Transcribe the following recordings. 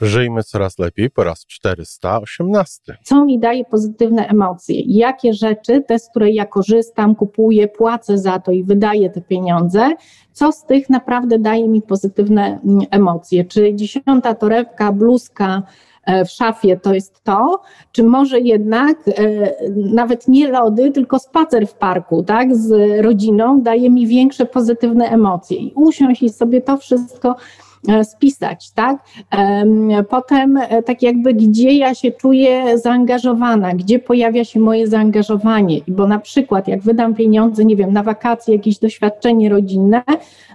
Żyjmy coraz lepiej po raz 418. Co mi daje pozytywne emocje? Jakie rzeczy, te, z której ja korzystam, kupuję, płacę za to i wydaję te pieniądze, co z tych naprawdę daje mi pozytywne mm, emocje? Czy dziesiąta torebka, bluzka, e, w szafie to jest to, czy może jednak e, nawet nie lody, tylko spacer w parku, tak, z rodziną daje mi większe pozytywne emocje i usiąść i sobie to wszystko spisać, tak? Potem e, tak jakby gdzie ja się czuję zaangażowana, gdzie pojawia się moje zaangażowanie, bo na przykład jak wydam pieniądze, nie wiem, na wakacje, jakieś doświadczenie rodzinne,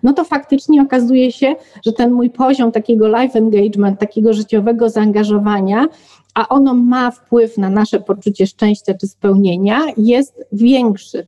no to faktycznie okazuje się, że ten mój poziom takiego life engagement, takiego życiowego zaangażowania, a ono ma wpływ na nasze poczucie szczęścia czy spełnienia, jest większy.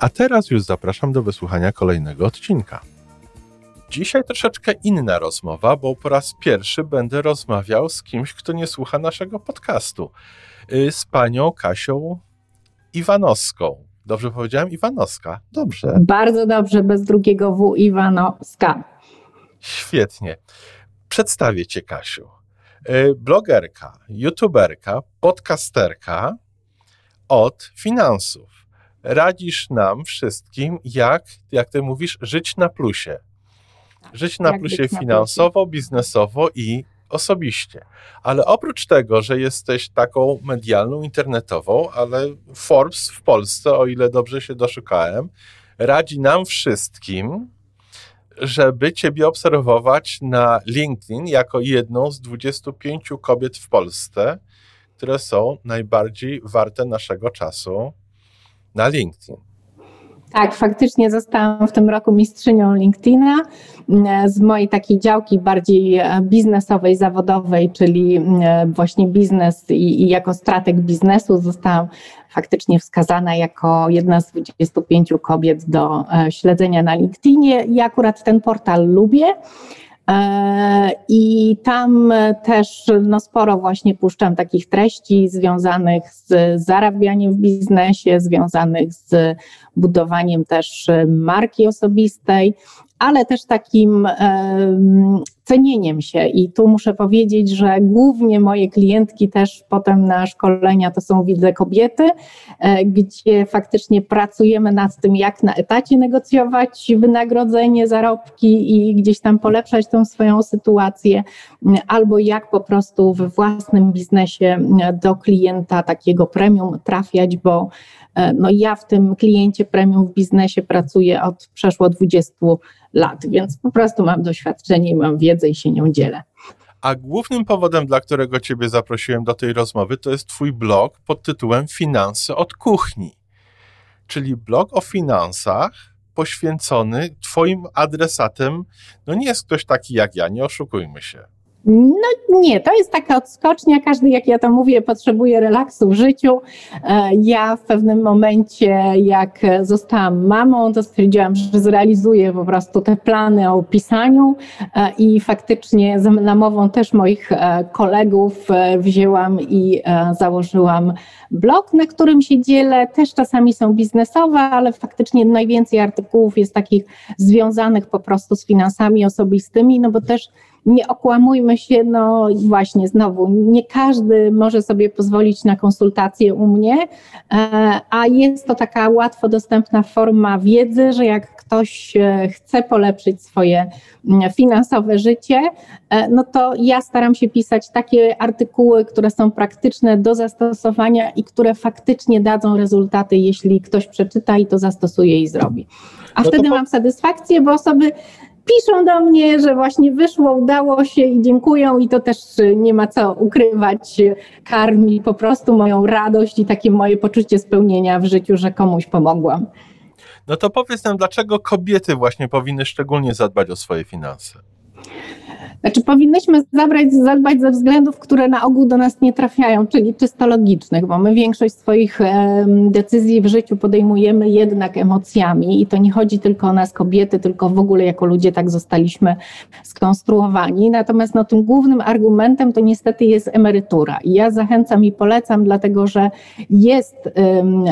a teraz już zapraszam do wysłuchania kolejnego odcinka. Dzisiaj troszeczkę inna rozmowa, bo po raz pierwszy będę rozmawiał z kimś, kto nie słucha naszego podcastu. Y, z panią Kasią Iwanowską. Dobrze powiedziałem? Iwanowska. Dobrze. Bardzo dobrze, bez drugiego W. Iwanowska. Świetnie. Przedstawię cię, Kasiu. Y, blogerka, youtuberka, podcasterka od finansów radzisz nam wszystkim, jak, jak ty mówisz, żyć na plusie. Tak, żyć na jak plusie finansowo, plusie. biznesowo i osobiście. Ale oprócz tego, że jesteś taką medialną, internetową, ale Forbes w Polsce, o ile dobrze się doszukałem, radzi nam wszystkim, żeby Ciebie obserwować na LinkedIn jako jedną z 25 kobiet w Polsce, które są najbardziej warte naszego czasu na LinkedIn. Tak, faktycznie zostałam w tym roku mistrzynią LinkedIna e, z mojej takiej działki bardziej e, biznesowej, zawodowej, czyli e, właśnie biznes i, i jako strateg biznesu zostałam faktycznie wskazana jako jedna z 25 kobiet do śledzenia na LinkedInie i akurat ten portal lubię. E, I tam też no, sporo właśnie puszczam takich treści związanych z zarabianiem w biznesie, związanych z budowaniem też marki osobistej, ale też takim cenieniem się. I tu muszę powiedzieć, że głównie moje klientki też potem na szkolenia to są widzę kobiety, e, gdzie faktycznie pracujemy nad tym, jak na etacie negocjować wynagrodzenie, zarobki i gdzieś tam polepszać tą swoją sytuację, albo jak po prostu we własnym biznesie do klienta takiego premium trafiać, bo e, no ja w tym kliencie premium w biznesie pracuję od przeszło 20 lat, więc po prostu mam doświadczenie i mam wiedzę i się nią dzielę. A głównym powodem, dla którego Ciebie zaprosiłem do tej rozmowy, to jest Twój blog pod tytułem Finanse od kuchni. Czyli blog o finansach poświęcony Twoim adresatem. No nie jest ktoś taki jak ja, nie oszukujmy się. No nie, to jest taka odskocznia. Każdy, jak ja to mówię, potrzebuje relaksu w życiu. E, ja w pewnym momencie, jak zostałam mamą, to stwierdziłam, że zrealizuję po prostu te plany o pisaniu e, i faktycznie za namową też moich e, kolegów wzięłam i założyłam blog, na którym się dzielę. Też czasami są biznesowe, ale faktycznie najwięcej artykułów jest takich związanych po prostu z finansami osobistymi, no bo też nie okłamujmy się, no właśnie znowu, nie każdy może sobie pozwolić na konsultację u mnie, e, a jest to taka łatwo dostępna forma wiedzy, że jak ktoś e, chce polepszyć swoje mm, finansowe życie, e, no to ja staram się pisać takie artykuły, które są praktyczne do zastosowania i które faktycznie dadzą rezultaty, jeśli ktoś przeczyta i to zastosuje i zrobi. A no wtedy po... mam satysfakcję, bo osoby piszą do mnie, że właśnie wyszło, udało się i dziękują i to też nie ma co ukrywać, karmi po prostu moją radość i takie moje poczucie spełnienia w życiu, że komuś pomogłam. No to powiedz nam, dlaczego kobiety właśnie powinny szczególnie zadbać o swoje finanse? Znaczy, powinnyśmy zabrać, zadbać ze względów, które na ogół do nas nie trafiają, czyli czysto logicznych, bo my większość swoich decyzji w życiu podejmujemy jednak emocjami i to nie chodzi tylko o nas kobiety, tylko w ogóle jako ludzie tak zostaliśmy skonstruowani. Natomiast no, tym głównym argumentem to niestety jest emerytura. I ja zachęcam i polecam, dlatego że jest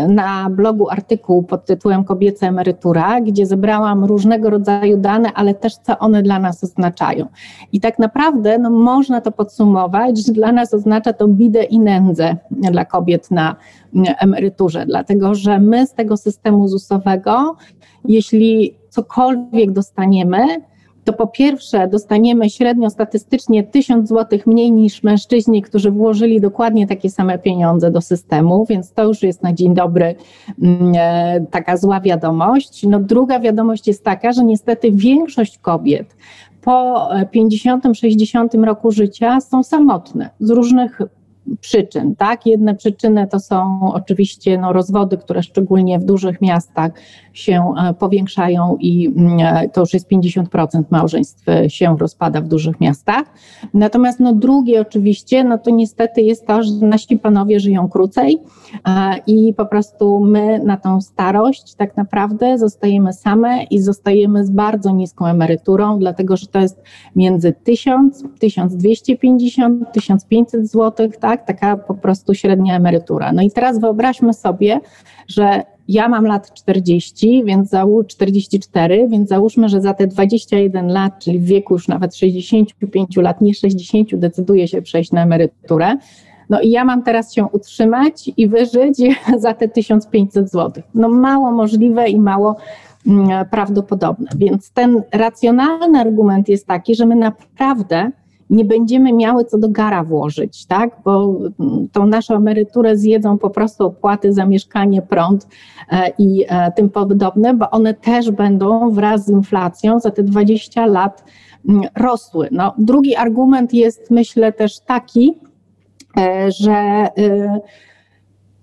na blogu artykuł pod tytułem Kobieca emerytura, gdzie zebrałam różnego rodzaju dane, ale też co one dla nas oznaczają. I tak naprawdę no, można to podsumować, że dla nas oznacza to bidę i nędzę dla kobiet na emeryturze, dlatego że my z tego systemu ZUS-owego, jeśli cokolwiek dostaniemy, to po pierwsze dostaniemy średnio statystycznie 1000 zł mniej niż mężczyźni, którzy włożyli dokładnie takie same pieniądze do systemu, więc to już jest na dzień dobry mm, e, taka zła wiadomość. No druga wiadomość jest taka, że niestety większość kobiet po 50-60 roku życia są samotne z różnych przyczyn. Tak? Jedne przyczyny to są oczywiście no, rozwody, które szczególnie w dużych miastach się e, powiększają i mm, e, to już jest 50% małżeństw e, się rozpada w dużych miastach. Natomiast no, drugie oczywiście, no to niestety jest to, że nasi panowie żyją krócej i po prostu my na tą starość tak naprawdę zostajemy same i zostajemy z bardzo niską emeryturą, dlatego że to jest między 1000, 1250, 1500 zł, tak? Tak? Taka po prostu średnia emerytura. No i teraz wyobraźmy sobie, że ja mam lat 40, więc załóż 44, więc załóżmy, że za te 21 lat, czyli w wieku już nawet 65 lat, nie 60, decyduję się przejść na emeryturę. No i ja mam teraz się utrzymać i wyżyć za te 1500 zł. No mało możliwe i mało mm, prawdopodobne. Więc ten racjonalny argument jest taki, że my naprawdę nie będziemy miały co do gara włożyć, tak? Bo mm, tą naszą emeryturę zjedzą po prostu opłaty za mieszkanie, prąd e, i e, tym podobne, bo one też będą wraz z inflacją za te 20 lat mm, rosły. No, drugi argument jest, myślę, też taki, e, że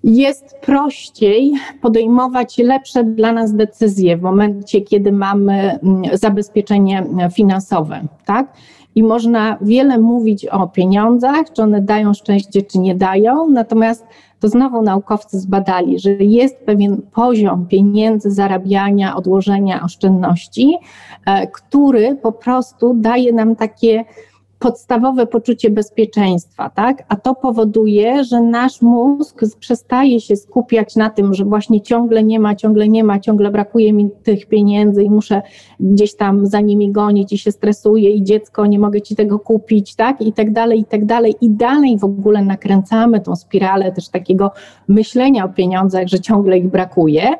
jest prościej podejmować lepsze dla nas decyzje w momencie, kiedy mamy mm, zabezpieczenie finansowe, tak? I można wiele mówić o pieniądzach, czy one dają szczęście, czy nie dają, natomiast to znowu naukowcy zbadali, że jest pewien poziom pieniędzy, zarabiania, odłożenia oszczędności, e, który po prostu daje nam takie podstawowe poczucie bezpieczeństwa, tak? A to powoduje, że nasz mózg przestaje się skupiać na tym, że właśnie ciągle nie ma, ciągle nie ma, ciągle brakuje mi tych pieniędzy i muszę gdzieś tam za nimi gonić i się stresuję i dziecko, nie mogę ci tego kupić, tak? I tak dalej, i tak dalej. I dalej w ogóle nakręcamy tą spiralę też takiego myślenia o pieniądzach, że ciągle ich brakuje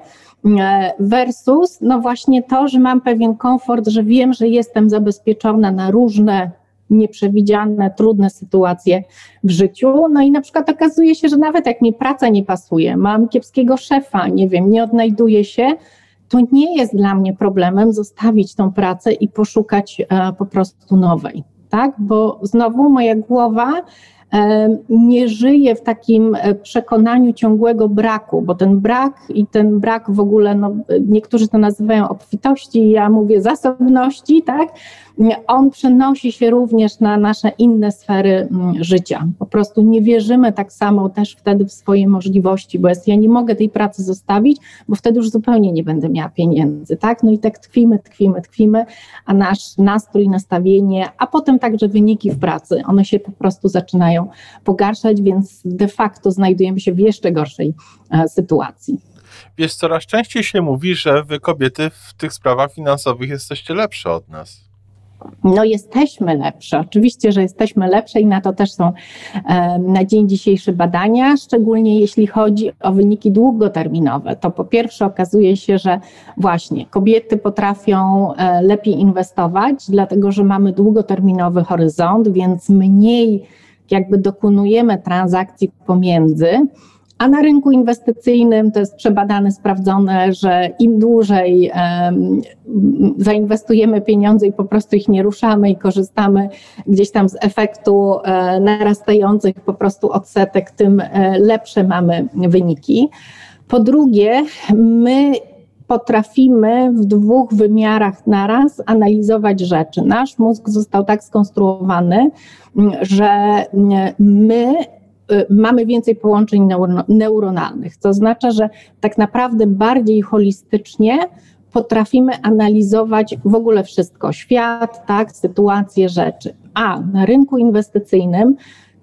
e, versus no właśnie to, że mam pewien komfort, że wiem, że jestem zabezpieczona na różne nieprzewidziane, trudne sytuacje w życiu. No i na przykład okazuje się, że nawet jak mi praca nie pasuje, mam kiepskiego szefa, nie wiem, nie odnajduję się, to nie jest dla mnie problemem zostawić tą pracę i poszukać e, po prostu nowej. Tak? Bo znowu moja głowa nie żyje w takim e, przekonaniu ciągłego braku, bo ten brak i ten brak w ogóle, no, niektórzy to nazywają obfitości, ja mówię zasobności, tak? On przenosi się również na nasze inne sfery mm, życia. Po prostu nie wierzymy tak samo też wtedy w swoje możliwości, bo jest, ja nie mogę tej pracy zostawić, bo wtedy już zupełnie nie będę miała pieniędzy, tak? No i tak tkwimy, tkwimy, tkwimy, a nasz nastrój, nastawienie, a potem także wyniki w pracy, one się po prostu zaczynają pogarszać, więc de facto znajdujemy się w jeszcze gorszej e, sytuacji. Wiesz, coraz częściej się mówi, że wy kobiety w tych sprawach finansowych jesteście lepsze od nas. No, jesteśmy lepsze. Oczywiście, że jesteśmy lepsze i na to też są e, na dzień dzisiejszy badania, szczególnie jeśli chodzi o wyniki długoterminowe. To po pierwsze okazuje się, że właśnie kobiety potrafią e, lepiej inwestować, dlatego że mamy długoterminowy horyzont, więc mniej jakby dokonujemy transakcji pomiędzy, a na rynku inwestycyjnym to jest przebadane, sprawdzone, że im dłużej zainwestujemy pieniądze i po prostu ich nie ruszamy i korzystamy gdzieś tam z efektu e, narastających po prostu odsetek, tym e, lepsze mamy wyniki. Po drugie, my potrafimy w dwóch wymiarach naraz analizować rzeczy. Nasz mózg został tak skonstruowany, że my mamy więcej połączeń neuronalnych, co oznacza, że tak naprawdę bardziej holistycznie potrafimy analizować w ogóle wszystko, świat, tak, sytuacje, rzeczy. A na rynku inwestycyjnym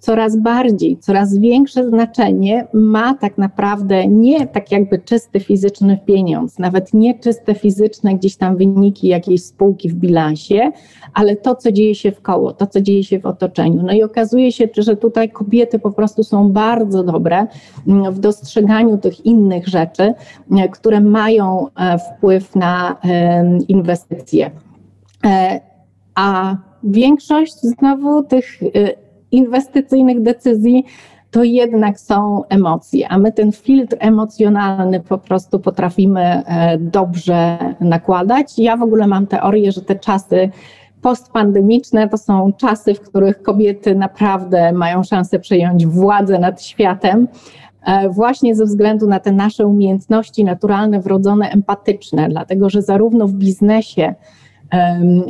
coraz bardziej, coraz większe znaczenie ma tak naprawdę nie tak jakby czysty fizyczny pieniądz, nawet nie czyste fizyczne gdzieś tam wyniki jakiejś spółki w bilansie, ale to, co dzieje się w koło, to, co dzieje się w otoczeniu. No i okazuje się, że tutaj kobiety po prostu są bardzo dobre mm, w dostrzeganiu tych innych rzeczy, mm, które mają e, wpływ na inwestycje. E, a większość znowu tych e, inwestycyjnych decyzji to jednak są emocje, a my ten filtr emocjonalny po prostu potrafimy e, dobrze nakładać. Ja w ogóle mam teorię, że te czasy postpandemiczne to są czasy, w których kobiety naprawdę mają szansę przejąć władzę nad światem, e, właśnie ze względu na te nasze umiejętności naturalne, wrodzone, empatyczne, dlatego że zarówno w biznesie,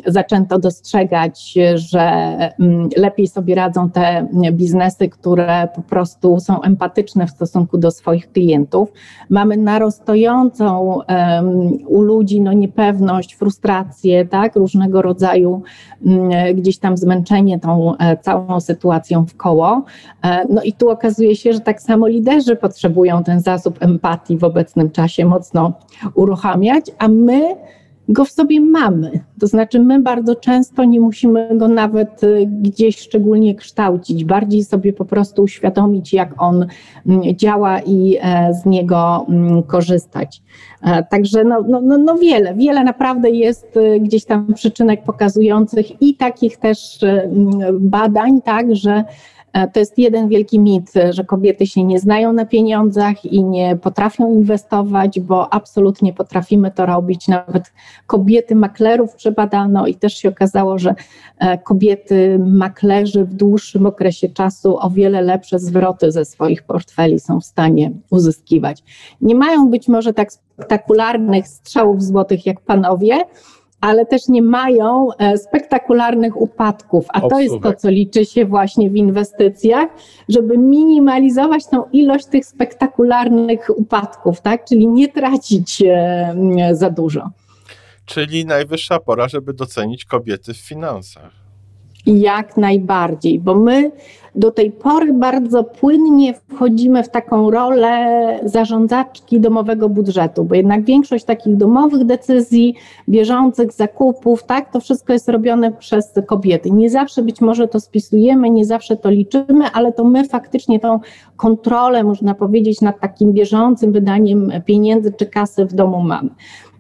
zaczęto dostrzegać, że mm, lepiej sobie radzą te biznesy, które po prostu są empatyczne w stosunku do swoich klientów. Mamy narastającą u ludzi no, niepewność, frustrację, tak, różnego rodzaju mm, gdzieś tam zmęczenie tą e, całą sytuacją w koło. E, no i tu okazuje się, że tak samo liderzy potrzebują ten zasób empatii w obecnym czasie mocno uruchamiać, a my go w sobie mamy. To znaczy, my bardzo często nie musimy go nawet y, gdzieś szczególnie kształcić, bardziej sobie po prostu uświadomić, jak on mm, działa i e, z niego mm, korzystać. E, także no, no, no, no wiele, wiele naprawdę jest y, gdzieś tam przyczynek pokazujących i takich też y, mm, badań, tak, że to jest jeden wielki mit, że kobiety się nie znają na pieniądzach i nie potrafią inwestować, bo absolutnie potrafimy to robić. Nawet kobiety maklerów przebadano i też się okazało, że e, kobiety maklerzy w dłuższym okresie czasu o wiele lepsze zwroty ze swoich portfeli są w stanie uzyskiwać. Nie mają być może tak spektakularnych strzałów złotych jak panowie, ale też nie mają e, spektakularnych upadków. A to jest to, co liczy się właśnie w inwestycjach, żeby minimalizować tą ilość tych spektakularnych upadków, tak? Czyli nie tracić e, za dużo. Czyli najwyższa pora, żeby docenić kobiety w finansach. Jak najbardziej, bo my do tej pory bardzo płynnie wchodzimy w taką rolę zarządzaczki domowego budżetu, bo jednak większość takich domowych decyzji, bieżących zakupów, tak, to wszystko jest robione przez kobiety. Nie zawsze być może to spisujemy, nie zawsze to liczymy, ale to my faktycznie tą kontrolę, można powiedzieć, nad takim bieżącym wydaniem pieniędzy czy kasy w domu mamy.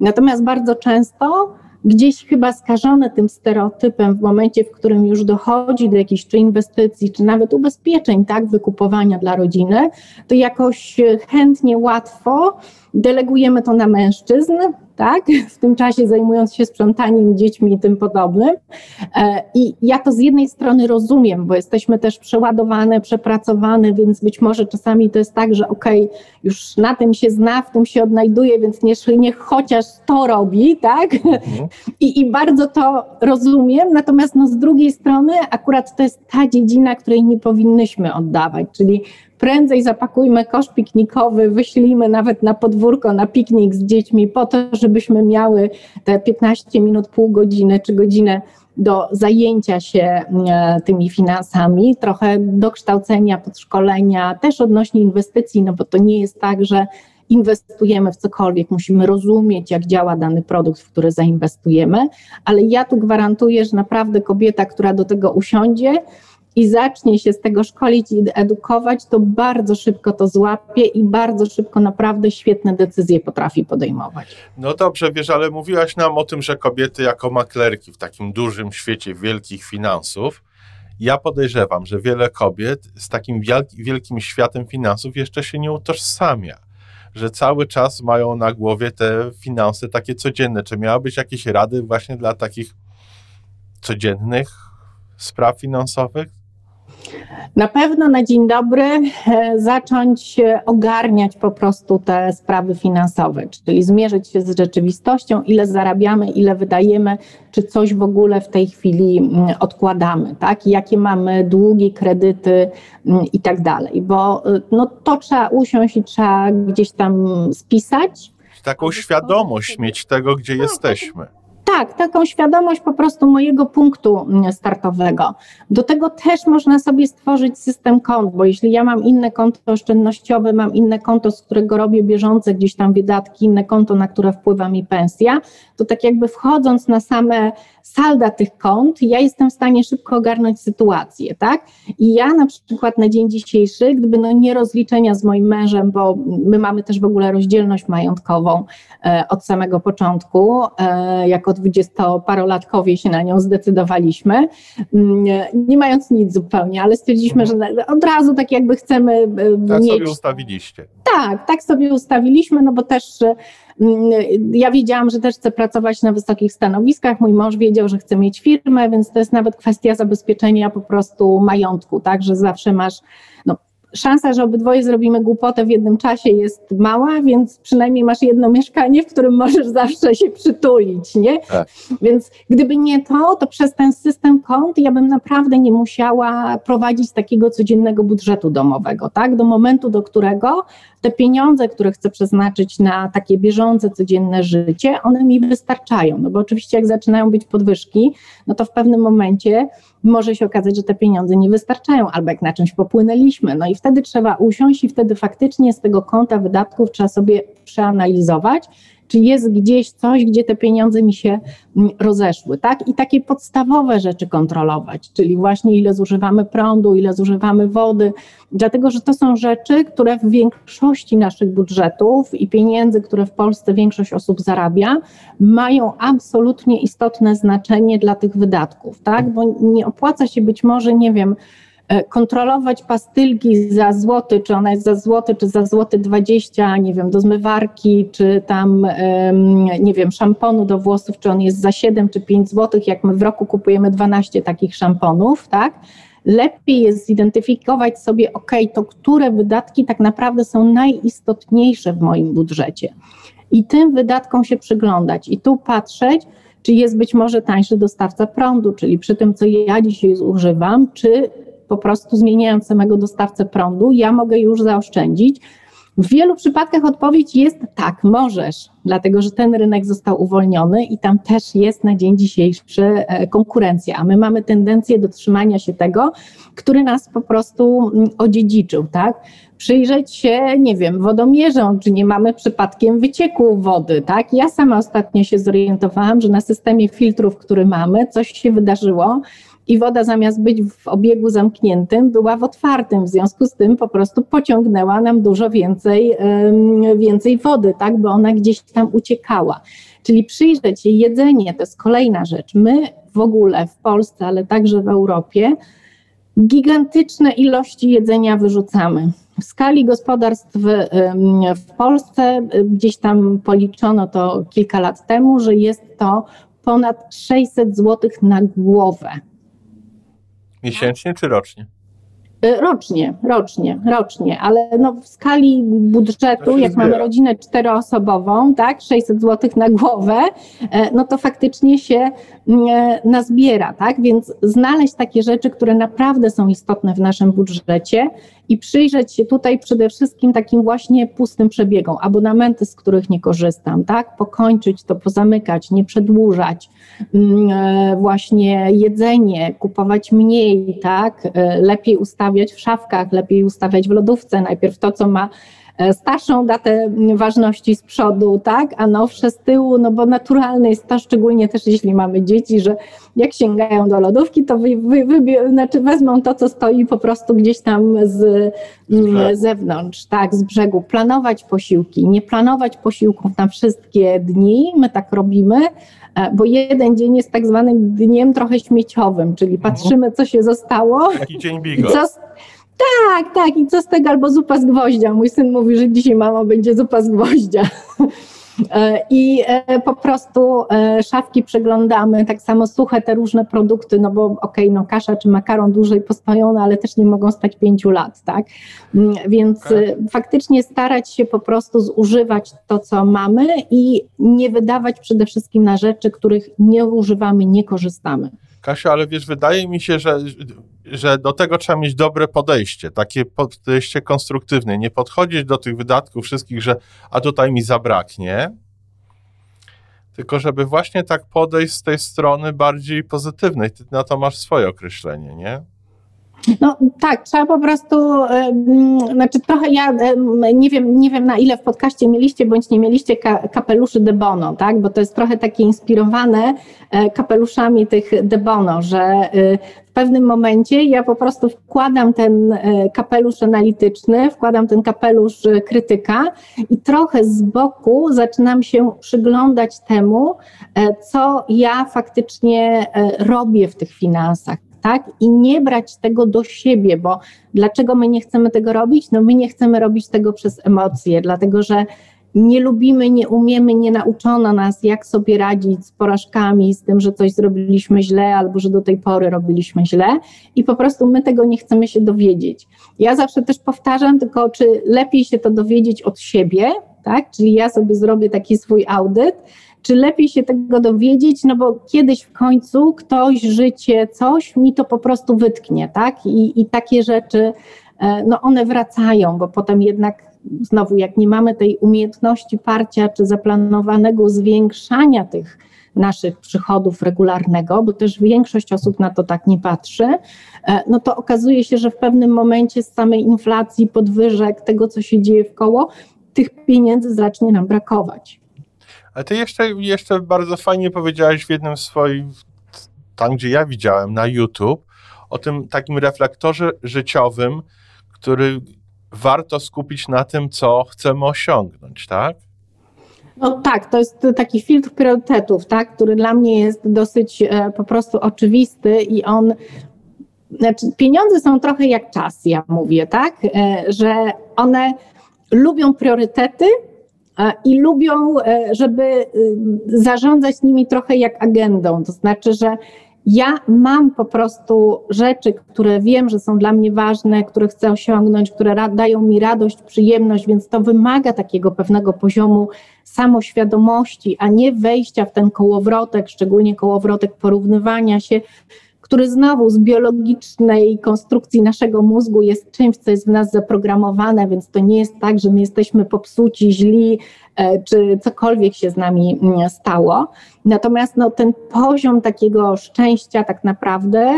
Natomiast bardzo często gdzieś chyba skażone tym stereotypem w momencie, w którym już dochodzi do jakichś czy inwestycji, czy nawet ubezpieczeń, tak, wykupowania dla rodziny, to jakoś chętnie, łatwo delegujemy to na mężczyzn, tak? w tym czasie zajmując się sprzątaniem, dziećmi i tym podobnym. E, I ja to z jednej strony rozumiem, bo jesteśmy też przeładowane, przepracowane, więc być może czasami to jest tak, że okej, okay, już na tym się zna, w tym się odnajduje, więc niech, niech chociaż to robi, tak? Mhm. I, I bardzo to rozumiem, natomiast no z drugiej strony akurat to jest ta dziedzina, której nie powinnyśmy oddawać, czyli prędzej zapakujmy kosz piknikowy, wyślijmy nawet na podwórko, na piknik z dziećmi po to, żebyśmy miały te 15 minut, pół godziny czy godzinę do zajęcia się e, tymi finansami, trochę dokształcenia, podszkolenia, też odnośnie inwestycji, no bo to nie jest tak, że inwestujemy w cokolwiek, musimy rozumieć, jak działa dany produkt, w który zainwestujemy, ale ja tu gwarantuję, że naprawdę kobieta, która do tego usiądzie, i zacznie się z tego szkolić i edukować, to bardzo szybko to złapie i bardzo szybko naprawdę świetne decyzje potrafi podejmować. No dobrze, wiesz, ale mówiłaś nam o tym, że kobiety jako maklerki w takim dużym świecie wielkich finansów, ja podejrzewam, że wiele kobiet z takim wielkim światem finansów jeszcze się nie utożsamia. Że cały czas mają na głowie te finanse takie codzienne. Czy miałabyś jakieś rady właśnie dla takich codziennych spraw finansowych? Na pewno na dzień dobry e, zacząć ogarniać po prostu te sprawy finansowe, czyli zmierzyć się z rzeczywistością, ile zarabiamy, ile wydajemy, czy coś w ogóle w tej chwili odkładamy, tak? Jakie mamy długi, kredyty i tak dalej, bo e, no, to trzeba usiąść i trzeba gdzieś tam spisać. Taką świadomość mieć tego, gdzie tak, jesteśmy. Tak, taką świadomość po prostu mojego punktu mm, startowego. Do tego też można sobie stworzyć system kont, bo jeśli ja mam inne konto oszczędnościowe, mam inne konto, z którego robię bieżące gdzieś tam wydatki, inne konto, na które wpływa mi pensja, to tak jakby wchodząc na same salda tych kont, ja jestem w stanie szybko ogarnąć sytuację, tak? I ja na przykład na dzień dzisiejszy, gdyby no nie rozliczenia z moim mężem, bo my mamy też w ogóle rozdzielność majątkową e, od samego początku, e, jako dwudziestoparolatkowie się na nią zdecydowaliśmy, mm, nie mając nic zupełnie, ale stwierdziliśmy, że od razu tak jakby chcemy e, tak mieć... Sobie ustawiliście. Tak, tak sobie ustawiliśmy, no bo też Mm, ja wiedziałam, że też chcę pracować na wysokich stanowiskach. Mój mąż wiedział, że chce mieć firmę, więc to jest nawet kwestia zabezpieczenia po prostu majątku, tak, że zawsze masz no, szansa, że obydwoje zrobimy głupotę w jednym czasie jest mała, więc przynajmniej masz jedno mieszkanie, w którym możesz zawsze się przytulić, nie? Tak. Więc gdyby nie to, to przez ten system kont ja bym naprawdę nie musiała prowadzić takiego codziennego budżetu domowego, tak? Do momentu, do którego te pieniądze, które chcę przeznaczyć na takie bieżące, codzienne życie, one mi wystarczają. No bo oczywiście jak zaczynają być podwyżki, no to w pewnym momencie może się okazać, że te pieniądze nie wystarczają, albo jak na czymś popłynęliśmy. No i wtedy trzeba usiąść i wtedy faktycznie z tego konta wydatków trzeba sobie przeanalizować, czy jest gdzieś coś, gdzie te pieniądze mi się mm, rozeszły, tak? I takie podstawowe rzeczy kontrolować, czyli właśnie ile zużywamy prądu, ile zużywamy wody, dlatego że to są rzeczy, które w większości naszych budżetów i pieniędzy, które w Polsce większość osób zarabia, mają absolutnie istotne znaczenie dla tych wydatków, tak? Bo nie opłaca się być może, nie wiem, kontrolować pastylki za złoty, czy ona jest za złoty, czy za złoty 20, nie wiem, do zmywarki, czy tam, nie wiem, szamponu do włosów, czy on jest za 7 czy 5 złotych, jak my w roku kupujemy 12 takich szamponów, tak? Lepiej jest zidentyfikować sobie, ok, to które wydatki tak naprawdę są najistotniejsze w moim budżecie. I tym wydatkom się przyglądać i tu patrzeć, czy jest być może tańszy dostawca prądu, czyli przy tym, co ja dzisiaj zużywam, czy po prostu zmieniając samego dostawcę prądu, ja mogę już zaoszczędzić. W wielu przypadkach odpowiedź jest tak, możesz, dlatego że ten rynek został uwolniony i tam też jest na dzień dzisiejszy e, konkurencja, a my mamy tendencję do trzymania się tego, który nas po prostu mm, odziedziczył, tak? Przyjrzeć się, nie wiem, wodomierzom, czy nie mamy przypadkiem wycieku wody, tak? Ja sama ostatnio się zorientowałam, że na systemie filtrów, który mamy, coś się wydarzyło, i woda zamiast być w obiegu zamkniętym, była w otwartym. W związku z tym po prostu pociągnęła nam dużo więcej, więcej wody, tak, bo ona gdzieś tam uciekała. Czyli przyjrzeć się, jedzenie to jest kolejna rzecz. My w ogóle w Polsce, ale także w Europie, gigantyczne ilości jedzenia wyrzucamy. W skali gospodarstw w Polsce gdzieś tam policzono to kilka lat temu, że jest to ponad 600 zł na głowę. Miesięcznie czy rocznie? Y, rocznie, rocznie, rocznie, ale no w skali budżetu, jak zbiera. mamy rodzinę czteroosobową, tak, 600 zł na głowę, e, no to faktycznie się mm, e, nazbiera, tak, więc znaleźć takie rzeczy, które naprawdę są istotne w naszym budżecie i przyjrzeć się tutaj przede wszystkim takim właśnie pustym przebiegom, abonamenty, z których nie korzystam, tak, pokończyć to, pozamykać, nie przedłużać, mm, e, właśnie jedzenie, kupować mniej, tak, lepiej ustawić ustawiać w szafkach, lepiej ustawiać w lodówce. Najpierw to, co ma e, starszą datę ważności z przodu, tak, a nowsze z tyłu, no bo naturalne jest to, szczególnie też jeśli mamy dzieci, że jak sięgają do lodówki, to wy, wy, wy, znaczy wezmą to, co stoi po prostu gdzieś tam z, z mm, zewnątrz, tak, z brzegu. Planować posiłki, nie planować posiłków na wszystkie dni, my tak robimy, e, bo jeden dzień jest tak zwanym dniem trochę śmieciowym, czyli mhm. patrzymy, co się zostało. Taki dzień bigo. Tak, tak, i co z tego, albo zupa z gwoździa. Mój syn mówi, że dzisiaj mama będzie zupa z gwoździa. I po prostu szafki przeglądamy, tak samo suche te różne produkty, no bo okej, okay, no kasza czy makaron dłużej postoją, no ale też nie mogą stać pięciu lat, tak? Mm, więc okay. faktycznie starać się po prostu zużywać to, co mamy i nie wydawać przede wszystkim na rzeczy, których nie używamy, nie korzystamy. Kasiu, ale wiesz, wydaje mi się, że, że do tego trzeba mieć dobre podejście, takie podejście konstruktywne, nie podchodzić do tych wydatków wszystkich, że a tutaj mi zabraknie, tylko żeby właśnie tak podejść z tej strony bardziej pozytywnej. Ty na to masz swoje określenie, nie? No tak, trzeba po prostu, znaczy trochę ja nie wiem, nie wiem na ile w podcaście mieliście bądź nie mieliście kapeluszy De Bono, tak? bo to jest trochę takie inspirowane e, kapeluszami tych De Bono, że y, w pewnym momencie ja po prostu wkładam ten e, kapelusz analityczny, wkładam ten kapelusz e, krytyka i trochę z boku zaczynam się przyglądać temu, co ja faktycznie robię w tych finansach tak? I nie brać tego do siebie, bo dlaczego my nie chcemy tego robić? No my nie chcemy robić tego przez emocje, dlatego że nie lubimy, nie umiemy, nie nauczono nas, jak sobie radzić z porażkami, z tym, że coś zrobiliśmy źle albo że do tej pory robiliśmy źle i po prostu my tego nie chcemy się dowiedzieć. Ja zawsze też powtarzam, tylko czy lepiej się to dowiedzieć od siebie, tak? Czyli ja sobie zrobię taki swój audyt, czy lepiej się tego dowiedzieć, no bo kiedyś w końcu ktoś, życie, coś mi to po prostu wytknie, tak? I, i takie rzeczy, e, no one wracają, bo potem jednak znowu, jak nie mamy tej umiejętności parcia czy zaplanowanego zwiększania tych naszych przychodów regularnego, bo też większość osób na to tak nie patrzy, e, no to okazuje się, że w pewnym momencie z samej inflacji, podwyżek, tego co się dzieje w koło, tych pieniędzy zacznie nam brakować. Ale ty jeszcze, jeszcze bardzo fajnie powiedziałeś w jednym swoim, tam gdzie ja widziałem, na YouTube, o tym takim reflektorze życiowym, który warto skupić na tym, co chcemy osiągnąć, tak? No tak, to jest taki filtr priorytetów, tak, który dla mnie jest dosyć e, po prostu oczywisty i on, znaczy pieniądze są trochę jak czas, ja mówię, tak, e, że one lubią priorytety, i lubią, e, żeby y, zarządzać nimi trochę jak agendą. To znaczy, że ja mam po prostu rzeczy, które wiem, że są dla mnie ważne, które chcę osiągnąć, które dają mi radość, przyjemność, więc to wymaga takiego pewnego poziomu samoświadomości, a nie wejścia w ten kołowrotek, szczególnie kołowrotek porównywania się, który znowu z biologicznej konstrukcji naszego mózgu jest czymś, co jest w nas zaprogramowane, więc to nie jest tak, że my jesteśmy popsuci, źli, e, czy cokolwiek się z nami mm, stało. Natomiast no, ten poziom takiego szczęścia tak naprawdę,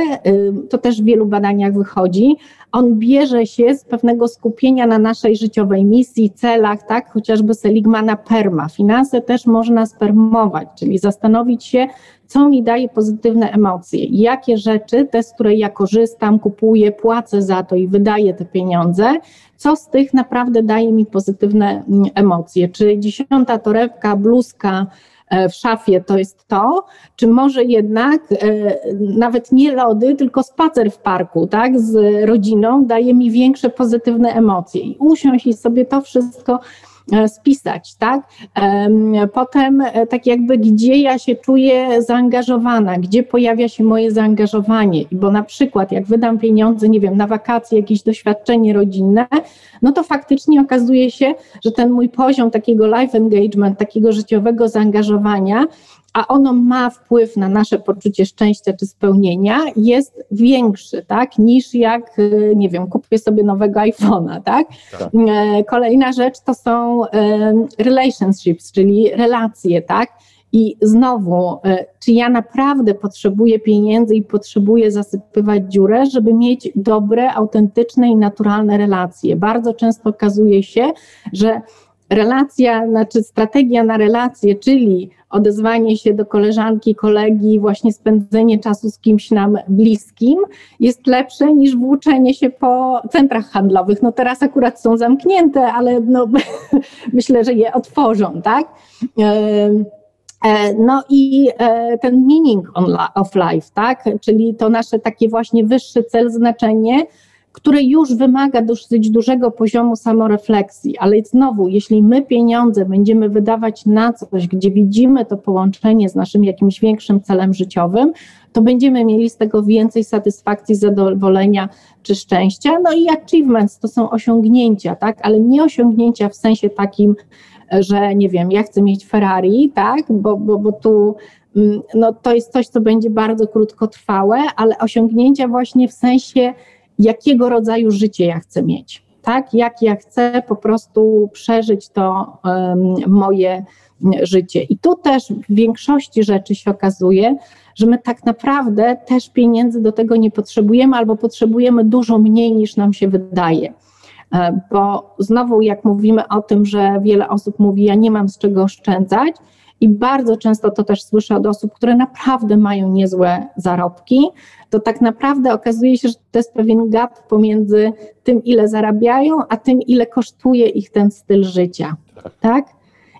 to też w wielu badaniach wychodzi, on bierze się z pewnego skupienia na naszej życiowej misji, celach, tak, chociażby Seligmana Perma. Finanse też można spermować, czyli zastanowić się, co mi daje pozytywne emocje, jakie rzeczy, te, z której ja korzystam, kupuję, płacę za to i wydaję te pieniądze, co z tych naprawdę daje mi pozytywne mm, emocje. Czy dziesiąta torebka, bluzka, e, w szafie to jest to, czy może jednak e, nawet nie lody, tylko spacer w parku, tak, z rodziną daje mi większe pozytywne emocje? I usiąść i sobie to wszystko spisać, tak? Potem e, tak jakby gdzie ja się czuję zaangażowana, gdzie pojawia się moje zaangażowanie, bo na przykład jak wydam pieniądze, nie wiem, na wakacje, jakieś doświadczenie rodzinne, no to faktycznie okazuje się, że ten mój poziom takiego life engagement, takiego życiowego zaangażowania a ono ma wpływ na nasze poczucie szczęścia czy spełnienia, jest większy, tak, niż jak, y, nie wiem, kupię sobie nowego iPhone'a, tak? tak? E, kolejna rzecz to są relationships, czyli relacje, tak? I znowu, czy ja naprawdę potrzebuję pieniędzy i potrzebuję zasypywać dziurę, żeby mieć dobre, autentyczne i naturalne relacje? Bardzo często okazuje się, że relacja, znaczy strategia na relacje, czyli odezwanie się do koleżanki, kolegi, właśnie spędzenie czasu z kimś nam bliskim jest lepsze niż włóczenie się po centrach handlowych. No teraz akurat są zamknięte, ale no, myślę, że je otworzą, tak? E, no i e, ten meaning of life, tak? Czyli to nasze takie właśnie wyższy cel, znaczenie, które już wymaga dosyć dużego poziomu samorefleksji, ale znowu, jeśli my pieniądze będziemy wydawać na coś, gdzie widzimy to połączenie z naszym jakimś większym celem życiowym, to będziemy mieli z tego więcej satysfakcji, zadowolenia czy szczęścia. No i achievements to są osiągnięcia, tak, ale nie osiągnięcia w sensie takim, że nie wiem, ja chcę mieć Ferrari, tak, bo, bo, bo tu mm, no, to jest coś, co będzie bardzo krótkotrwałe, ale osiągnięcia właśnie w sensie jakiego rodzaju życie ja chcę mieć. Tak, jak ja chcę po prostu przeżyć to um, moje życie. I tu też w większości rzeczy się okazuje, że my tak naprawdę też pieniędzy do tego nie potrzebujemy, albo potrzebujemy dużo mniej niż nam się wydaje. E, bo znowu, jak mówimy o tym, że wiele osób mówi, ja nie mam z czego oszczędzać, i bardzo często to też słyszę od osób, które naprawdę mają niezłe zarobki, to tak naprawdę okazuje się, że to jest pewien gap pomiędzy tym, ile zarabiają, a tym, ile kosztuje ich ten styl życia. Tak? tak?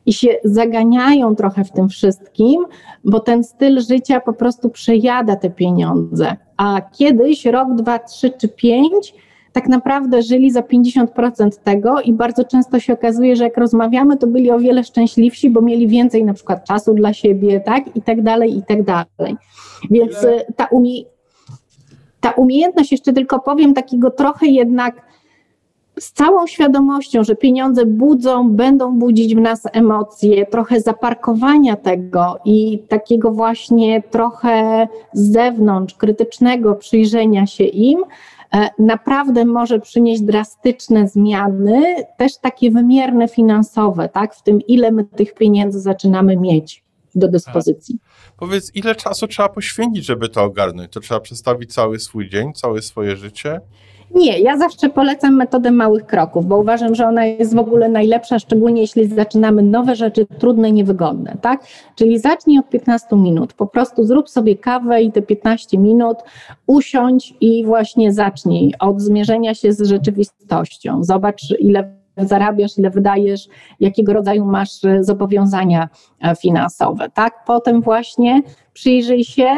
I się zaganiają trochę w tym wszystkim, bo ten styl życia po prostu przejada te pieniądze. A kiedyś, rok, dwa, trzy czy pięć, tak naprawdę żyli za 50% tego i bardzo często się okazuje, że jak rozmawiamy, to byli o wiele szczęśliwsi, bo mieli więcej na przykład czasu dla siebie, tak, i tak dalej, i tak dalej. Więc y, ta, umie ta umiejętność, jeszcze tylko powiem, takiego trochę jednak z całą świadomością, że pieniądze budzą, będą budzić w nas emocje, trochę zaparkowania tego i takiego właśnie trochę z zewnątrz, krytycznego przyjrzenia się im, naprawdę może przynieść drastyczne zmiany, też takie wymierne finansowe, tak, w tym ile my tych pieniędzy zaczynamy mieć do dyspozycji. Powiedz, ile czasu trzeba poświęcić, żeby to ogarnąć? To trzeba przestawić cały swój dzień, całe swoje życie? Nie, ja zawsze polecam metodę małych kroków, bo uważam, że ona jest w ogóle najlepsza, szczególnie jeśli zaczynamy nowe rzeczy trudne, niewygodne, tak? Czyli zacznij od 15 minut, po prostu zrób sobie kawę i te 15 minut usiądź i właśnie zacznij od zmierzenia się z rzeczywistością. Zobacz, ile zarabiasz, ile wydajesz, jakiego rodzaju masz zobowiązania e, finansowe, tak? Potem właśnie przyjrzyj się,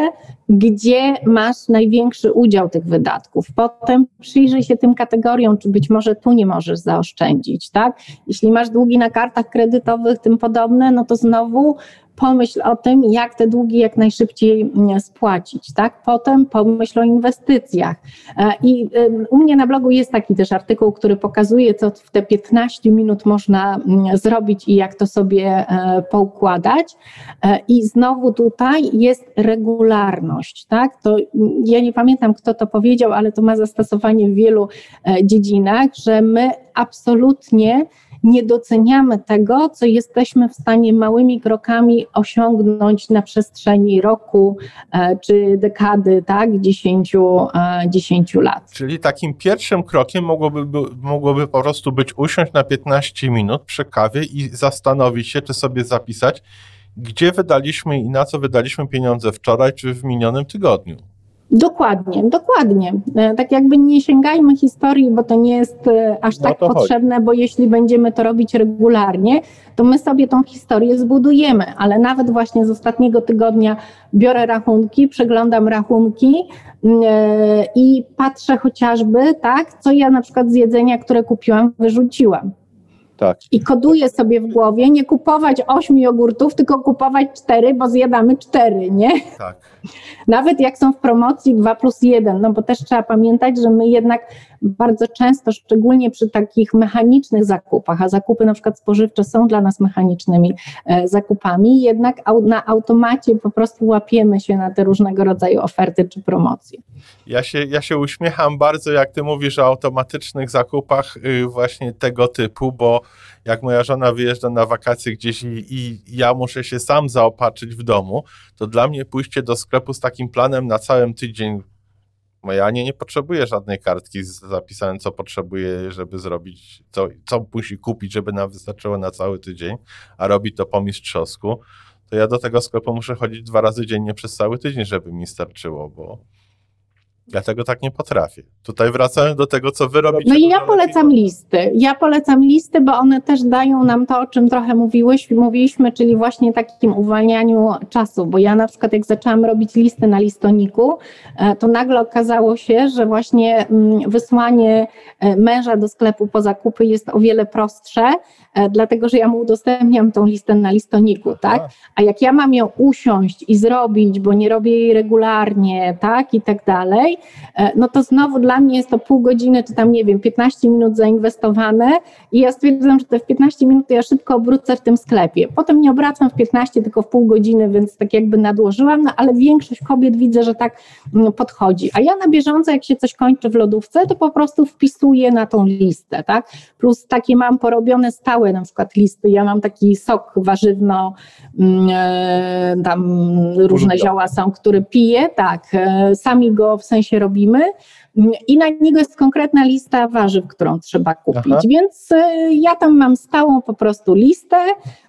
gdzie masz największy udział tych wydatków. Potem przyjrzyj się tym kategoriom, czy być może tu nie możesz zaoszczędzić, tak? Jeśli masz długi na kartach kredytowych, tym podobne, no to znowu pomyśl o tym, jak te długi jak najszybciej mm, spłacić, tak? Potem pomyśl o inwestycjach. E, I u mnie na blogu jest taki też artykuł, który pokazuje, co w te 15 minut można mm, zrobić i jak to sobie e, poukładać. E, I znowu tutaj jest regularność, tak? To ja nie pamiętam, kto to powiedział, ale to ma zastosowanie w wielu dziedzinach, że my absolutnie nie doceniamy tego, co jesteśmy w stanie małymi krokami osiągnąć na przestrzeni roku e, czy dekady, tak, 10, 10 e, lat. Czyli takim pierwszym krokiem mogłoby, mogłoby po prostu być usiąść na 15 minut przy kawie i zastanowić się, czy sobie zapisać, gdzie wydaliśmy i na co wydaliśmy pieniądze wczoraj czy w minionym tygodniu. Dokładnie, dokładnie. E, tak jakby nie sięgajmy historii, bo to nie jest e, aż no tak potrzebne, chodzi. bo jeśli będziemy to robić regularnie, to my sobie tą historię zbudujemy, ale nawet właśnie z ostatniego tygodnia biorę rachunki, przeglądam rachunki yy, i patrzę chociażby, tak, co ja na przykład z jedzenia, które kupiłam, wyrzuciłam. Tak. I koduję sobie w głowie nie kupować ośmiu jogurtów, tylko kupować cztery, bo zjadamy cztery, nie? Tak. Nawet jak są w promocji 2 plus 1, no bo też trzeba pamiętać, że my jednak bardzo często, szczególnie przy takich mechanicznych zakupach, a zakupy na przykład spożywcze są dla nas mechanicznymi e, zakupami, jednak na automacie po prostu łapiemy się na te różnego rodzaju oferty czy promocje. Ja się, ja się uśmiecham bardzo, jak ty mówisz o automatycznych zakupach y, właśnie tego typu, bo jak moja żona wyjeżdża na wakacje gdzieś i, i, ja muszę się sam zaopatrzyć w domu, to dla mnie pójście do sklepu z takim planem na cały tydzień, moja nie, nie potrzebuje żadnej kartki z zapisem, co potrzebuje, żeby zrobić, co, co musi kupić, żeby nam wystarczyło na cały tydzień, a robi to po mistrzowsku, to ja do tego sklepu muszę chodzić dwa razy dziennie przez cały tydzień, żeby mi starczyło, bo Ja tego tak nie potrafię. Tutaj wracamy do tego, co wy robicie. No i ja polecam listy. Ja polecam listy, bo one też dają nam to, o czym trochę mówiłeś, mówiliśmy, czyli właśnie takim uwalnianiu czasu, bo ja na przykład jak zaczęłam robić listy na listoniku, e, to nagle okazało się, że właśnie mm, wysłanie e, męża do sklepu po zakupy jest o wiele prostsze, e, dlatego że ja mu udostępniam tą listę na listoniku, tak? A jak ja mam ją usiąść i zrobić, bo nie robię jej regularnie, tak, i tak dalej, E, no to znowu dla mnie jest to pół godziny, czy tam nie wiem, 15 minut zainwestowane i ja stwierdzam, że te w 15 minut ja szybko obrócę w tym sklepie. Potem nie obracam w 15, tylko w pół godziny, więc tak jakby nadłożyłam, no ale większość kobiet widzę, że tak mm, podchodzi. A ja na bieżąco, jak się coś kończy w lodówce, to po prostu wpisuję na tą listę, tak? Plus takie mam porobione stałe na przykład listy. Ja mam taki sok warzywno, mm, e, tam różne zioła są, które piję, tak, e, sami go w sensie sensie robimy. I na niego jest konkretna lista warzyw, którą trzeba kupić. Aha. Więc e, ja tam mam stałą po prostu listę.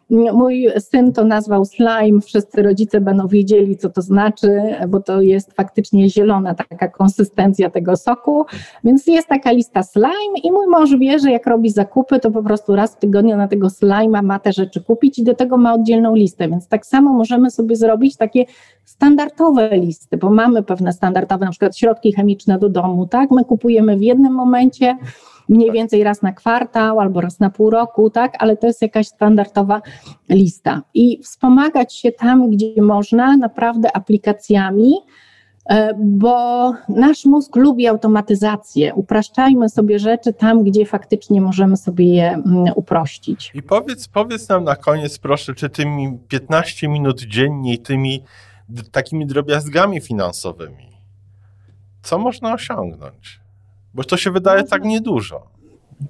Mój syn to nazwał slime, wszyscy rodzice będą wiedzieli, co to znaczy, bo to jest faktycznie zielona taka konsystencja tego soku, więc jest taka lista slime i mój mąż wie, że jak robi zakupy, to po prostu raz w tygodniu na tego slime'a ma te rzeczy kupić i do tego ma oddzielną listę, więc tak samo możemy sobie zrobić takie standardowe listy, bo mamy pewne standardowe, na przykład środki chemiczne do domu, tak, my kupujemy w jednym momencie, mniej więcej raz na kwartał albo raz na pół roku, tak, ale to jest jakaś standardowa lista. I wspomagać się tam, gdzie można, naprawdę aplikacjami, e, bo nasz mózg lubi automatyzację. Upraszczajmy sobie rzeczy tam, gdzie faktycznie możemy sobie je mm, uprościć. I powiedz, powiedz nam na koniec, proszę, czy tymi 15 minut dziennie, tymi takimi drobiazgami finansowymi, co można osiągnąć? Bo to się wydaje tak niedużo.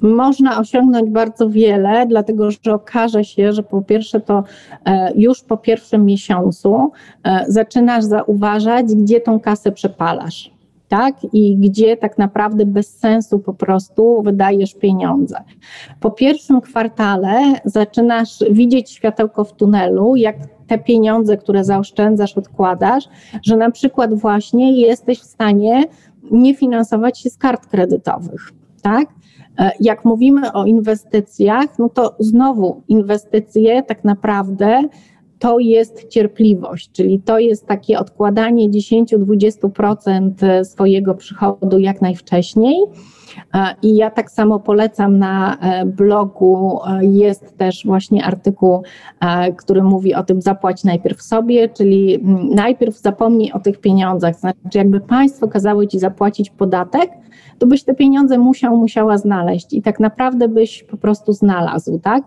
Można osiągnąć bardzo wiele, dlatego że okaże się, że po pierwsze to e, już po pierwszym miesiącu e, zaczynasz zauważać, gdzie tą kasę przepalasz. Tak? I gdzie tak naprawdę bez sensu po prostu wydajesz pieniądze. Po pierwszym kwartale zaczynasz widzieć światełko w tunelu, jak te pieniądze, które zaoszczędzasz, odkładasz, że na przykład właśnie jesteś w stanie nie finansować się z kart kredytowych, tak? E, jak mówimy o inwestycjach, no to znowu inwestycje tak naprawdę to jest cierpliwość, czyli to jest takie odkładanie 10-20% swojego przychodu jak najwcześniej. E, I ja tak samo polecam na e, blogu, e, jest też właśnie artykuł, który mówi o tym zapłać najpierw sobie, czyli mm, najpierw zapomnij o tych pieniądzach. Znaczy, jakby państwo kazało ci zapłacić podatek, to byś te pieniądze musiał, musiała znaleźć i tak naprawdę byś po prostu znalazł, tak?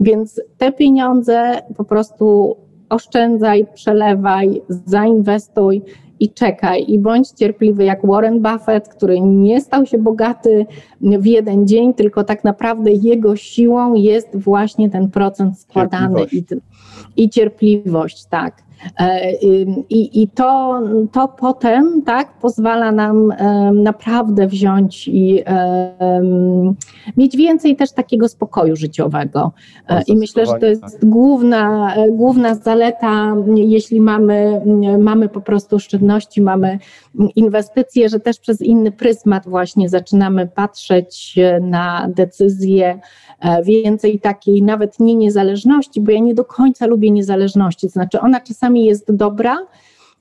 Więc te pieniądze po prostu oszczędzaj, przelewaj, zainwestuj i czekaj i bądź cierpliwy jak Warren Buffett, który nie stał się bogaty w jeden dzień, tylko tak naprawdę jego siłą jest właśnie ten procent składany i, i cierpliwość, tak. E, I, i to, to potem tak, pozwala nam naprawdę wziąć i mieć więcej też takiego spokoju życiowego. E, I myślę, że to jest główna, główna zaleta, jeśli mamy, mamy po prostu oszczędności, mamy inwestycje, że też przez inny pryzmat właśnie zaczynamy patrzeć na decyzje, e, więcej takiej nawet nie niezależności, bo ja nie do końca lubię niezależności, to znaczy ona czasami jest dobra,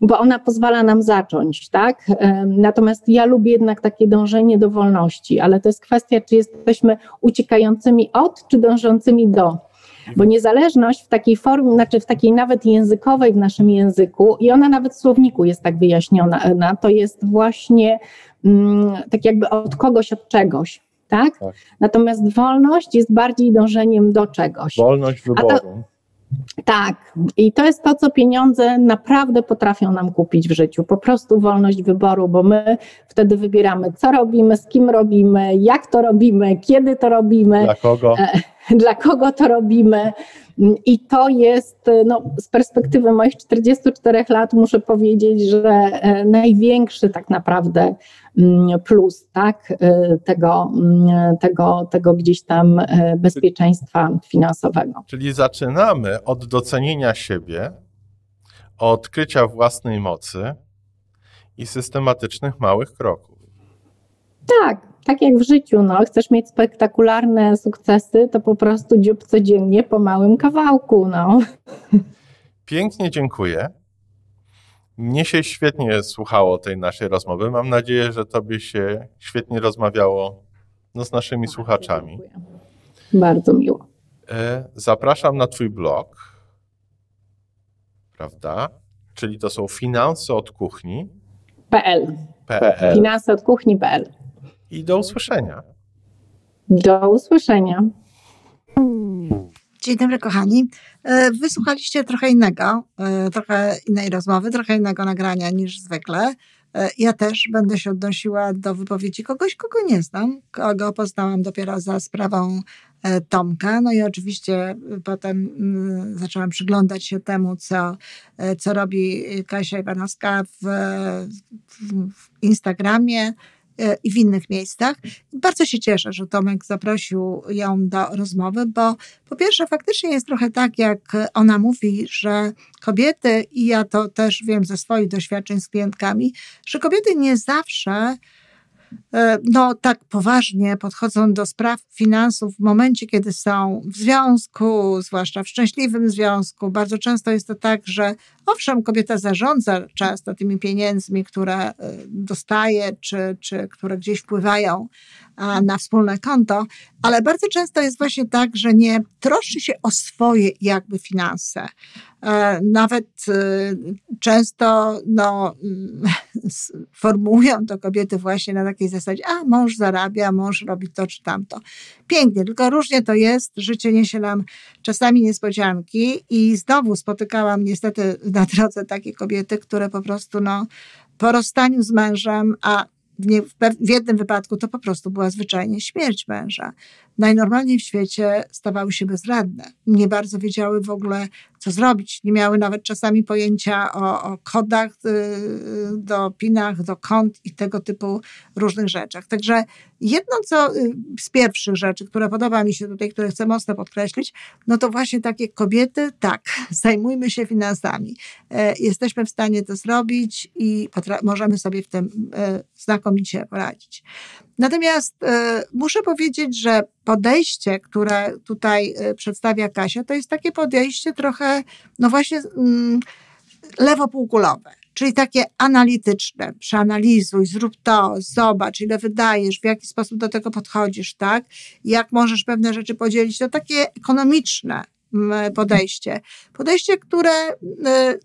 bo ona pozwala nam zacząć, tak? Natomiast ja lubię jednak takie dążenie do wolności, ale to jest kwestia, czy jesteśmy uciekającymi od, czy dążącymi do. Bo niezależność w takiej formie, znaczy w takiej nawet językowej w naszym języku, i ona nawet w słowniku jest tak wyjaśniona, to jest właśnie mm, tak jakby od kogoś, od czegoś. Tak? tak? Natomiast wolność jest bardziej dążeniem do czegoś. Wolność wyboru. Tak, i to jest to, co pieniądze naprawdę potrafią nam kupić w życiu. Po prostu wolność wyboru, bo my wtedy wybieramy, co robimy, z kim robimy, jak to robimy, kiedy to robimy. Dla kogo? Dla kogo to robimy. I to jest, no, z perspektywy moich 44 lat, muszę powiedzieć, że e, największy tak naprawdę mm, plus tak, e, tego, mm, tego, tego gdzieś tam e, bezpieczeństwa finansowego. Czyli zaczynamy od docenienia siebie, od odkrycia własnej mocy I systematycznych małych kroków. Tak, tak jak w życiu, no, chcesz mieć spektakularne sukcesy, to po prostu dziób codziennie po małym kawałku, no. Pięknie dziękuję. Mnie się świetnie słuchało tej naszej rozmowy. Mam nadzieję, że tobie się świetnie rozmawiało no, z naszymi Bardzo słuchaczami. Dziękuję. Bardzo miło. E, zapraszam na twój blog, prawda? Czyli to są finanse od kuchni. PL. PL. Finanse od kuchni.pl. I do usłyszenia. Do usłyszenia. Dzień dobry, kochani. E, wysłuchaliście trochę innego, e, trochę innej rozmowy, trochę innego nagrania niż zwykle. E, ja też będę się odnosiła do wypowiedzi kogoś, kogo nie znam, kogo poznałam dopiero za sprawą Tomka. No i oczywiście potem mm, zaczęłam przyglądać się temu, co, co robi Kasia Iwanowska w, w Instagramie, E, i w innych miejscach. Bardzo się cieszę, że Tomek zaprosił ją do rozmowy, bo po pierwsze faktycznie jest trochę tak, jak ona mówi, że kobiety, i ja to też wiem ze swoich doświadczeń z klientkami, że kobiety nie zawsze E, no, tak poważnie podchodzą do spraw finansów w momencie, kiedy są w związku, zwłaszcza w szczęśliwym związku. Bardzo często jest to tak, że owszem, kobieta zarządza często tymi pieniędzmi, które e, dostaje, czy, czy które gdzieś wpływają na wspólne konto, ale bardzo często jest właśnie tak, że nie troszczy się o swoje jakby finanse. E, nawet e, często no, formułują to kobiety właśnie na takiej zasadzie, a mąż zarabia, mąż robi to czy tamto. Pięknie, tylko różnie to jest. Życie niesie nam czasami niespodzianki i znowu spotykałam niestety na drodze takie kobiety, które po prostu no, po rozstaniu z mężem, a w, w jednym wypadku to po prostu była zwyczajnie śmierć męża. Najnormalniej w świecie stawały się bezradne. Nie bardzo wiedziały w ogóle, co zrobić. Nie miały nawet czasami pojęcia o, o kodach y, do pinach, do kont i tego typu różnych rzeczach. Także jedno co y, z pierwszych rzeczy, które podoba mi się tutaj, które chcę mocno podkreślić, no to właśnie takie kobiety, tak, zajmujmy się finansami. E, jesteśmy w stanie to zrobić i możemy sobie w tym e, znakomicie poradzić. Natomiast e, muszę powiedzieć, że podejście, które tutaj e, przedstawia Kasia, to jest takie podejście trochę, no właśnie, mm, lewopółkulowe. Czyli takie analityczne, przeanalizuj, zrób to, zobacz, ile wydajesz, w jaki sposób do tego podchodzisz, tak? Jak możesz pewne rzeczy podzielić. To takie ekonomiczne podejście. Podejście, które e,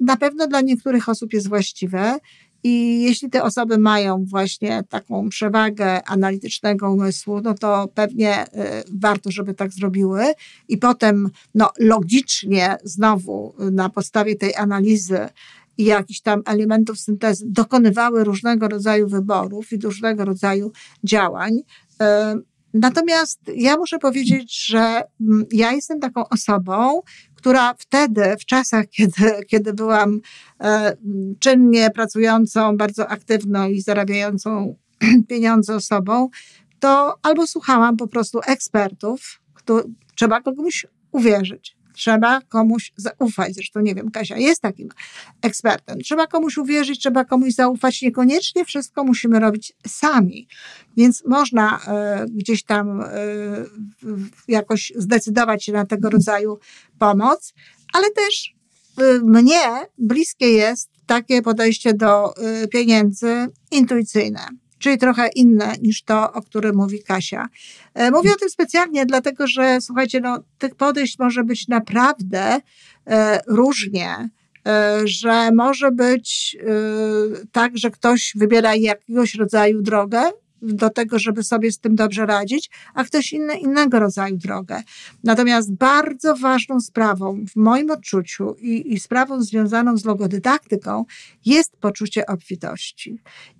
na pewno dla niektórych osób jest właściwe i jeśli te osoby mają właśnie taką przewagę analitycznego umysłu, no to pewnie y, warto, żeby tak zrobiły. I potem no, logicznie znowu na podstawie tej analizy i jakichś tam elementów syntezy dokonywały różnego rodzaju wyborów i różnego rodzaju działań. Y, natomiast ja muszę powiedzieć, że mm, ja jestem taką osobą, która wtedy, w czasach, kiedy, kiedy byłam e, czynnie pracującą, bardzo aktywną i zarabiającą pieniądze osobą, to albo słuchałam po prostu ekspertów, kto, trzeba komuś uwierzyć. Trzeba komuś zaufać. Zresztą nie wiem, Kasia jest takim ekspertem. Trzeba komuś uwierzyć, trzeba komuś zaufać. Niekoniecznie wszystko musimy robić sami. Więc można y, gdzieś tam y, jakoś zdecydować się na tego rodzaju pomoc, ale też y, mnie bliskie jest takie podejście do pieniędzy intuicyjne czyli trochę inne niż to, o którym mówi Kasia. E, mówię o tym specjalnie, dlatego że słuchajcie, no, tych podejść może być naprawdę e, różnie e, że może być tak, że ktoś wybiera jakiegoś rodzaju drogę, do tego, żeby sobie z tym dobrze radzić, a ktoś inny innego rodzaju drogę. Natomiast bardzo ważną sprawą w moim odczuciu i, i sprawą związaną z logodydaktyką jest poczucie obfitości.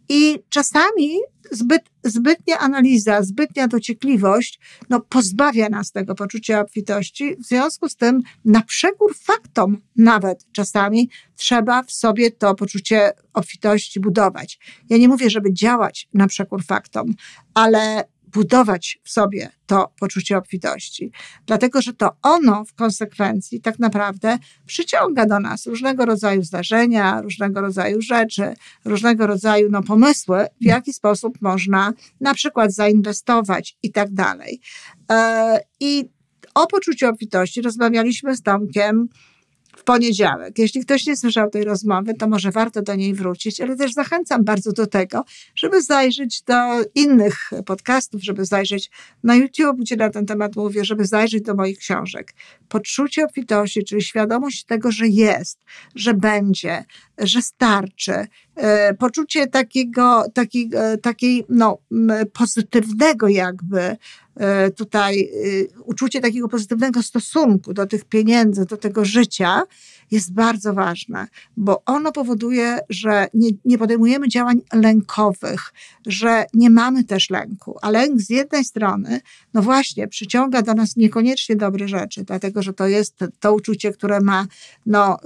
I czasami zbyt, zbytnia analiza, zbytnia dociekliwość no, pozbawia nas tego poczucia obfitości. W związku z tym, na przekór faktom nawet czasami trzeba w sobie to poczucie obfitości budować. Ja nie mówię, żeby działać na przekór faktom, ale budować w sobie to poczucie obfitości. Dlatego, że to ono w konsekwencji tak naprawdę przyciąga do nas różnego rodzaju zdarzenia, różnego rodzaju rzeczy, różnego rodzaju no, pomysły, w jaki sposób można na przykład zainwestować i tak dalej. E, I o poczuciu obfitości rozmawialiśmy z Tomkiem w poniedziałek. Jeśli ktoś nie słyszał tej rozmowy, to może warto do niej wrócić, ale też zachęcam bardzo do tego, żeby zajrzeć do innych podcastów, żeby zajrzeć na YouTube, gdzie na ten temat mówię, żeby zajrzeć do moich książek. Poczucie obfitości, czyli świadomość tego, że jest, że będzie, że starczy, poczucie takiego, takiego takiej, no, pozytywnego jakby E, tutaj e, uczucie takiego pozytywnego stosunku do tych pieniędzy, do tego życia jest bardzo ważne, bo ono powoduje, że nie, nie podejmujemy działań lękowych, że nie mamy też lęku. A lęk z jednej strony, no właśnie, przyciąga do nas niekoniecznie dobre rzeczy, dlatego że to jest to uczucie, które ma no,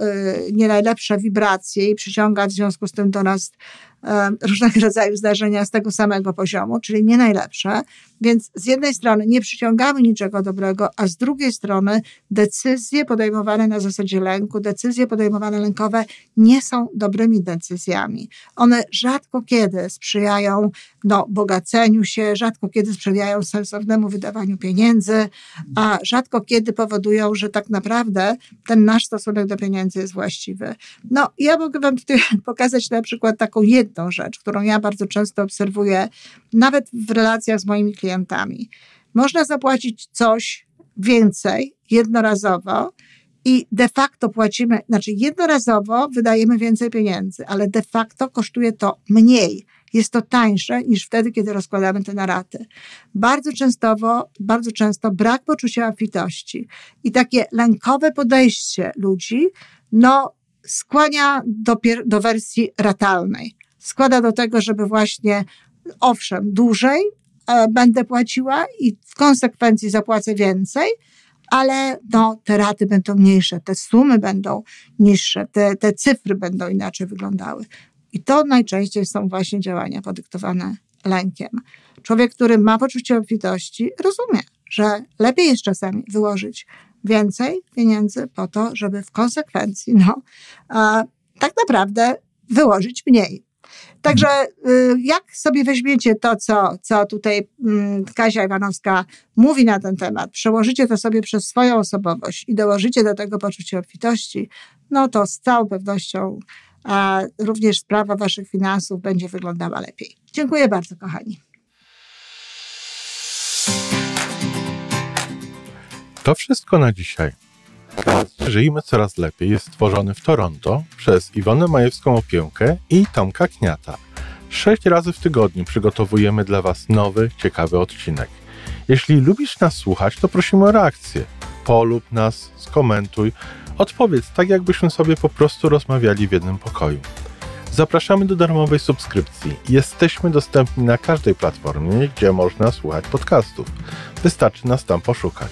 y, nie najlepsze wibracje i przyciąga w związku z tym do nas różnego rodzaju zdarzenia z tego samego poziomu, czyli nie najlepsze. Więc z jednej strony nie przyciągamy niczego dobrego, a z drugiej strony decyzje podejmowane na zasadzie lęku, decyzje podejmowane lękowe nie są dobrymi decyzjami. One rzadko kiedy sprzyjają no, bogaceniu się, rzadko kiedy sprzyjają sensownemu wydawaniu pieniędzy, a rzadko kiedy powodują, że tak naprawdę ten nasz stosunek do pieniędzy jest właściwy. No, ja mogę Wam tutaj pokazać na przykład taką jedną rzecz, którą ja bardzo często obserwuję, nawet w relacjach z moimi klientami. Można zapłacić coś więcej jednorazowo, i de facto płacimy, znaczy jednorazowo wydajemy więcej pieniędzy, ale de facto kosztuje to mniej. Jest to tańsze niż wtedy, kiedy rozkładamy te na raty. Bardzo często, bardzo często brak poczucia obfitości i takie lękowe podejście ludzi, no, skłania do, do wersji ratalnej. Składa do tego, żeby właśnie, owszem, dłużej e, będę płaciła i w konsekwencji zapłacę więcej, ale no, te raty będą mniejsze, te sumy będą niższe, te, te cyfry będą inaczej wyglądały. I to najczęściej są właśnie działania podyktowane lękiem. Człowiek, który ma poczucie obfitości, rozumie, że lepiej jest czasami wyłożyć więcej pieniędzy po to, żeby w konsekwencji, no, tak naprawdę wyłożyć mniej. Także y, jak sobie weźmiecie to, co, co tutaj mm, Kasia Iwanowska mówi na ten temat, przełożycie to sobie przez swoją osobowość i dołożycie do tego poczucie obfitości, no to z całą pewnością a również sprawa waszych finansów będzie wyglądała lepiej. Dziękuję bardzo, kochani. To wszystko na dzisiaj. Żyjmy coraz lepiej jest stworzony w Toronto przez Iwonę Majewską Opiełkę i Tomka Kniata. Sześć razy w tygodniu przygotowujemy dla Was nowy, ciekawy odcinek. Jeśli lubisz nas słuchać, to prosimy o reakcję. Polub nas, skomentuj, odpowiedz tak, jakbyśmy sobie po prostu rozmawiali w jednym pokoju. Zapraszamy do darmowej subskrypcji. Jesteśmy dostępni na każdej platformie, gdzie można słuchać podcastów. Wystarczy nas tam poszukać.